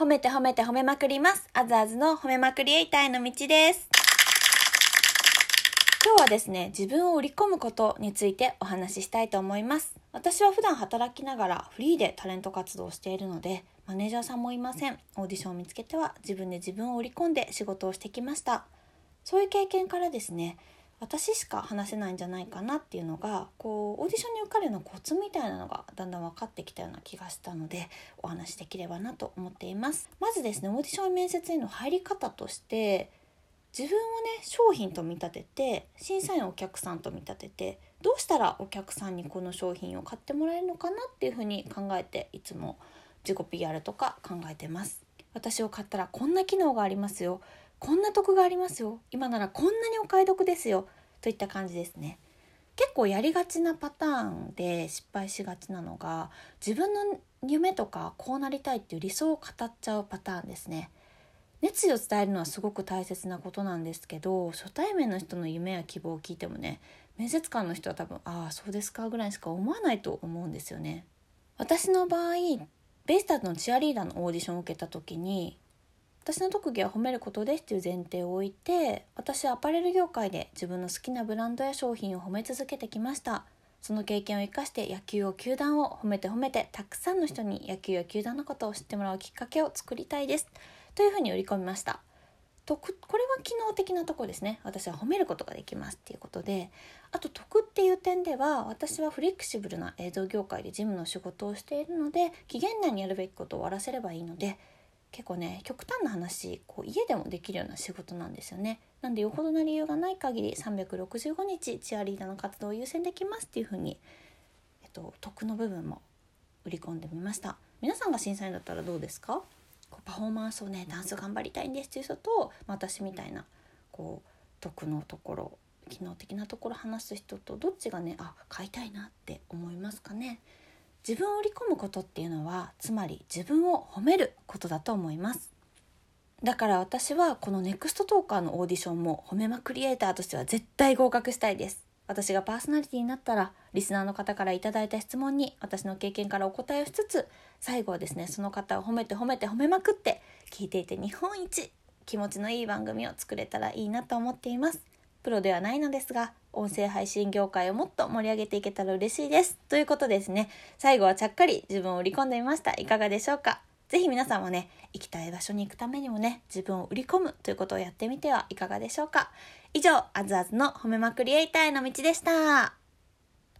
褒めて褒めて褒めまくります。あずあずの褒めまくりエイターへの道です。今日はですね、自分を売り込むことについてお話ししたいと思います。私は普段働きながらフリーでタレント活動をしているので、マネージャーさんもいません。オーディションを見つけては自分で自分を売り込んで仕事をしてきました。そういう経験からですね、私しか話せないんじゃないかなっていうのがこうオーディションに受かるようなコツみたいなのがだんだん分かってきたような気がしたのでお話しできればなと思っています。まずですねオーディション面接への入り方として自分をね商品と見立てて審査員お客さんと見立ててどうしたらお客さんにこの商品を買ってもらえるのかなっていうふうに考えていつも自己 PR とか考えてます。私を買ったらこんな機能がありますよ。こんな得がありますよ。今ならこんなにお買い得ですよ。といった感じですね。結構やりがちなパターンで失敗しがちなのが自分の夢とかこうなりたいっていう理想を語っちゃうパターンですね。熱意を伝えるのはすごく大切なことなんですけど初対面の人の夢や希望を聞いてもね面接官の人は多分「ああそうですか」ぐらいしか思わないと思うんですよね。私の場合ベイスターズのチアリーダーのオーディションを受けた時に私の特技は褒めることですっていう前提を置いて私はアパレル業界で自分の好きなブランドや商品を褒め続けてきました。その経験を生かして野球を球団を褒めて褒めてたくさんの人に野球や球団のことを知ってもらうきっかけを作りたいです。というふうに売り込みました。得これは機能的なとこですね。私は褒めることができますっていうことで。あと得っていう点では私はフレキシブルな映像業界で事務の仕事をしているので期限内にやるべきことを終わらせればいいので結構ね極端な話こう家でもできるような仕事なんですよね。なんでよほどな理由がない限り365日チアリーダーの活動を優先できますっていう風にえっと得の部分も売り込んでみました。皆さんが審査員だったらどうですか？こうパフォーマンスをねダンス頑張りたいんですっていう人と私みたいなこう得のところ機能的なところ話す人とどっちがねあ買いたいなって思いますかね？自分を売り込むことっていうのはつまり自分を褒めることだと思います。だから私はこのネクストトーカーのオーディションも褒めまクリエイターとしては絶対合格したいです。私がパーソナリティになったらリスナーの方から頂いた質問に私の経験からお答えをしつつ最後はですねその方を褒めて褒めて褒めまくって聞いていて日本一気持ちのいい番組を作れたらいいなと思っています。プロではないのですが音声配信業界をもっと盛り上げていけたら嬉しいです。ということですね。最後はちゃっかり自分を売り込んでみました。いかがでしょうか？ぜひ皆さんもね、行きたい場所に行くためにもね、自分を売り込むということをやってみてはいかがでしょうか？以上、あずあずの褒めまくりエイターへの道でした。